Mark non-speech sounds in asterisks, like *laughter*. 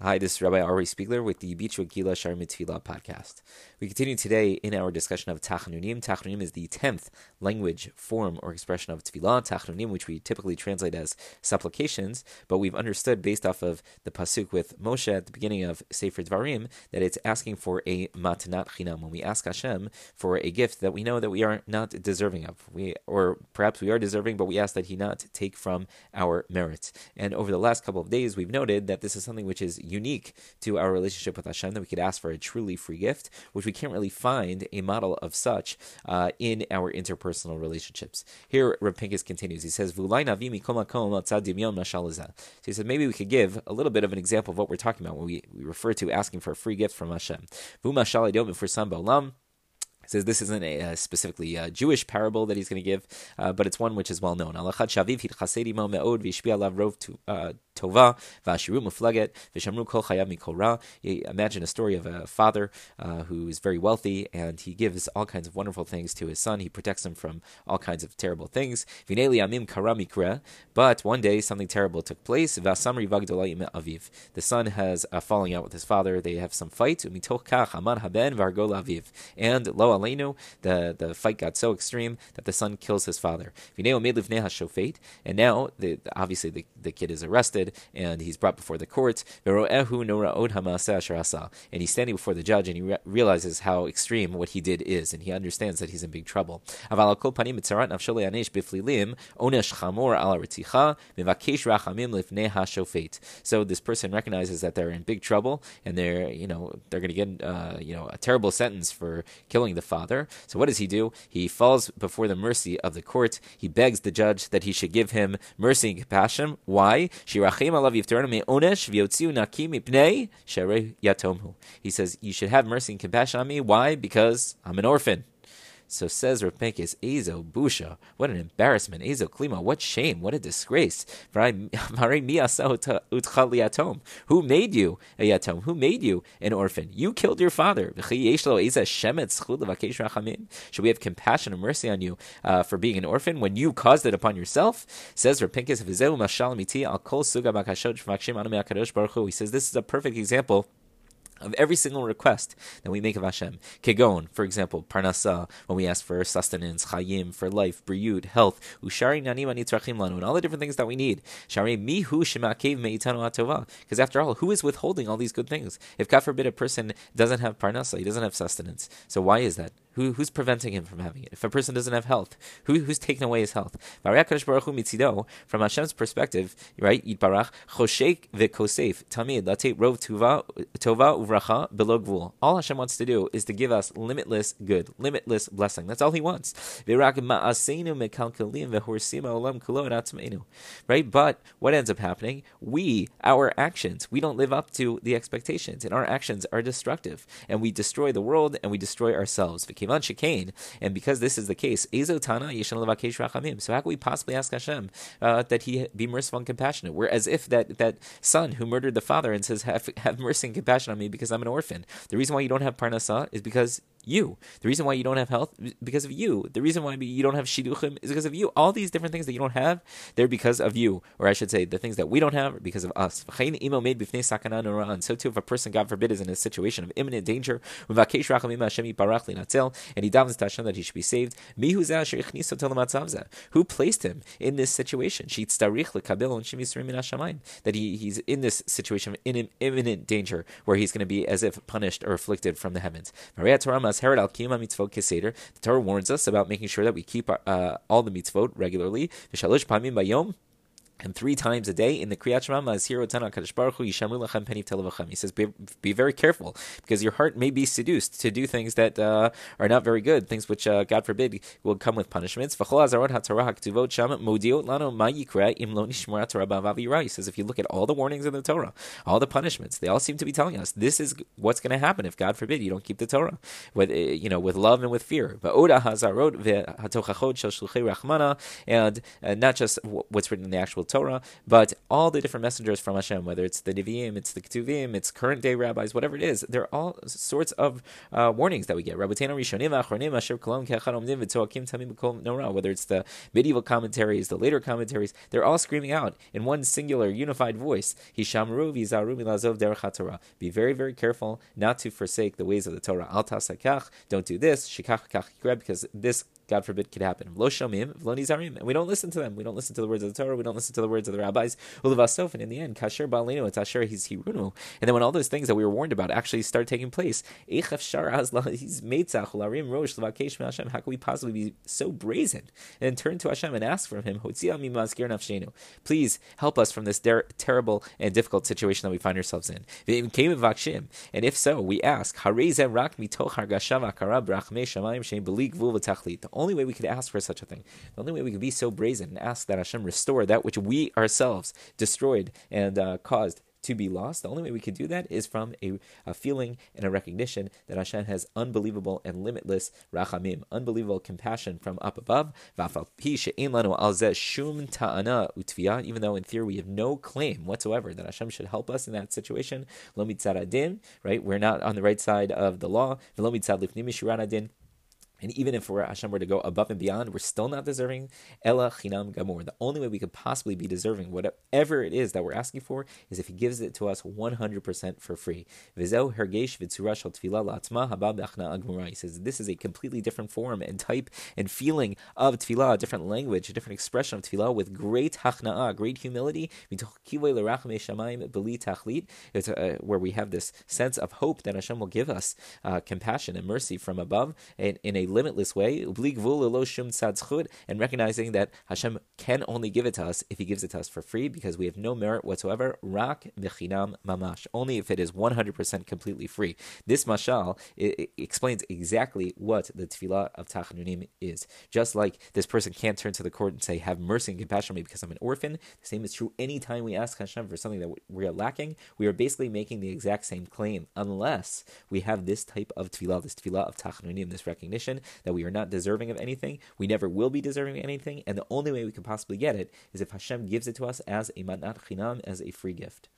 Hi, this is Rabbi Ari Spiegler with the Beachwood Gila Shar Mitzvah podcast. We continue today in our discussion of Tachnunim. Tachnunim is the tenth language, form, or expression of Tefillah. Tachnunim, which we typically translate as supplications, but we've understood based off of the pasuk with Moshe at the beginning of Sefer Dvarim that it's asking for a matnat chinam. When we ask Hashem for a gift that we know that we are not deserving of, we or perhaps we are deserving, but we ask that He not take from our merit. And over the last couple of days, we've noted that this is something which is unique to our relationship with Hashem, that we could ask for a truly free gift, which we can't really find a model of such uh, in our interpersonal relationships. Here, Rav Pincus continues. He says, So he said, maybe we could give a little bit of an example of what we're talking about when we, we refer to asking for a free gift from Hashem. For some says this isn't a, a specifically a uh, Jewish parable that he's going to give, uh, but it's one which is well known. Tova, Vashiru Muflaget, Kol. Imagine a story of a father uh, who is very wealthy and he gives all kinds of wonderful things to his son. He protects him from all kinds of terrible things. Vineli Amim Kara But one day something terrible took place. Vasamri Vagdolayim Aviv. The son has a falling out with his father. They have some fight. Haben Vargol Aviv. And Lo Aleinu, the, the fight got so extreme that the son kills his father. Vineo Medlivneha. And now, the, obviously, the, the kid is arrested and he's brought before the court. And he's standing before the judge and he re- realizes how extreme what he did is, and he understands that he's in big trouble. So this person recognizes that they're in big trouble and they're, you know, they're going to get, uh, you know, a terrible sentence for killing the father. So what does he do? He falls before the mercy of the court. He begs the judge that he should give him mercy and compassion. Why? He says, You should have mercy and compassion on me. Why? Because I'm an orphan. So says Rav Pincus, Ezo Busha, what an embarrassment, Ezo Klima, what shame, what a disgrace. *laughs* Who made you a yatom? Who made you an orphan? You killed your father. Should we have compassion and mercy on you uh, for being an orphan when you caused it upon yourself? Says Rav Pincus, he says this is a perfect example of every single request that we make of Hashem. Kegon, for example, parnasa, when we ask for sustenance, chayim, for life, briut, health, ushari nanim lanu, and all the different things that we need. Shari mihu shemakev meitanu atova. Because after all, who is withholding all these good things? If God forbid a person doesn't have parnasa, he doesn't have sustenance. So why is that? Who, who's preventing him from having it? If a person doesn't have health, who, who's taking away his health? From Hashem's perspective, right? Tamid rov tova below gvul. All Hashem wants to do is to give us limitless good, limitless blessing. That's all He wants. Right? But what ends up happening? We, our actions, we don't live up to the expectations, and our actions are destructive, and we destroy the world and we destroy ourselves. Kivan Shekain, and because this is the case, Ezotana Levakesh Rachamim. So how can we possibly ask Hashem uh, that He be merciful and compassionate? Whereas if that that son who murdered the father and says, "Have have mercy and compassion on me because I'm an orphan," the reason why you don't have parnasa is because you. The reason why you don't have health is because of you. The reason why you don't have shidduchim is because of you. All these different things that you don't have, they're because of you. Or I should say, the things that we don't have are because of us. And so too, if a person, God forbid, is in a situation of imminent danger, and he davens to Hashem that he should be saved, who placed him in this situation? That he, he's in this situation of imminent danger where he's going to be as if punished or afflicted from the heavens. The Torah warns us about making sure that we keep our, uh, all the mitzvot regularly and three times a day in the Kriyat Shema Mazhir Otana Kadosh Baruch Hu Yishamu Lachem Peniv Telavachem. He says, be, be, very careful because your heart may be seduced to do things that uh, are not very good, things which uh, God forbid will come with punishments. V'chol Azarot HaTorah Sham Modiot Lano Ma Yikra Im Lo. He says, if you look at all the warnings in the Torah, all the punishments, they all seem to be telling us this is what's going to happen if God forbid you don't keep the Torah with uh, you know with love and with fear. V'oda Hazarot VeHatochachot Shel Shluchei Rachmana, and uh, not just what's written in the actual Torah, but all the different messengers from Hashem, whether it's the Nevi'im, it's the Ketuvim, it's current day rabbis, whatever it is, they're all sorts of uh, warnings that we get. Whether it's the medieval commentaries, the later commentaries, they're all screaming out in one singular, unified voice. Be very, very careful not to forsake the ways of the Torah. Don't do this. Because this God forbid, could happen. Lo nizarim, and we don't listen to them. We don't listen to the words of the Torah. We don't listen to the words of the rabbis. Ulevasof, and in the end, kasher balinu, it's asher he's hirunu. And then when all those things that we were warned about actually start taking place, he's meitzach ularim rosh levakesh Hashem. How can we possibly be so brazen and turn to Hashem and ask from Him, please help us from this terrible and difficult situation that we find ourselves in. And if so, we ask, only way we could ask for such a thing, the only way we could be so brazen and ask that Hashem restore that which we ourselves destroyed and uh, caused to be lost. The only way we could do that is from a, a, feeling and a recognition that Hashem has unbelievable and limitless rachamim, unbelievable compassion from up above. Even though in theory we have no claim whatsoever that Hashem should help us in that situation, right? We're not on the right side of the law. And even if we're, Hashem were to go above and beyond, we're still not deserving Ella Chinam Gamor. The only way we could possibly be deserving whatever it is that we're asking for is if He gives it to us 100% for free. Vizel hergesh v'tzurashal tefillah la'atma haba agmura. He says this is a completely different form and type and feeling of tefillah, a different language, a different expression of tefillah with great hachna'ah, great humility. It's uh, where we have this sense of hope that Hashem will give us uh, compassion and mercy from above in, in a limitless way, and recognizing that Hashem can only give it to us if He gives it to us for free because we have no merit whatsoever. Rak mamash. Only if it is 100% completely free. This mashal explains exactly what the tefillah of Tachanunim is. Just like this person can't turn to the court and say, Have mercy and compassion on me because I'm an orphan, the same is true anytime we ask Hashem for something that we are lacking. We are basically making the exact same claim unless we have this type of tefillah, this tefillah of Tachanunim, this recognition that we are not deserving of anything. We never will be deserving of anything. And the only way we can possibly get it is if Hashem gives it to us as a matnat chinam, as a free gift.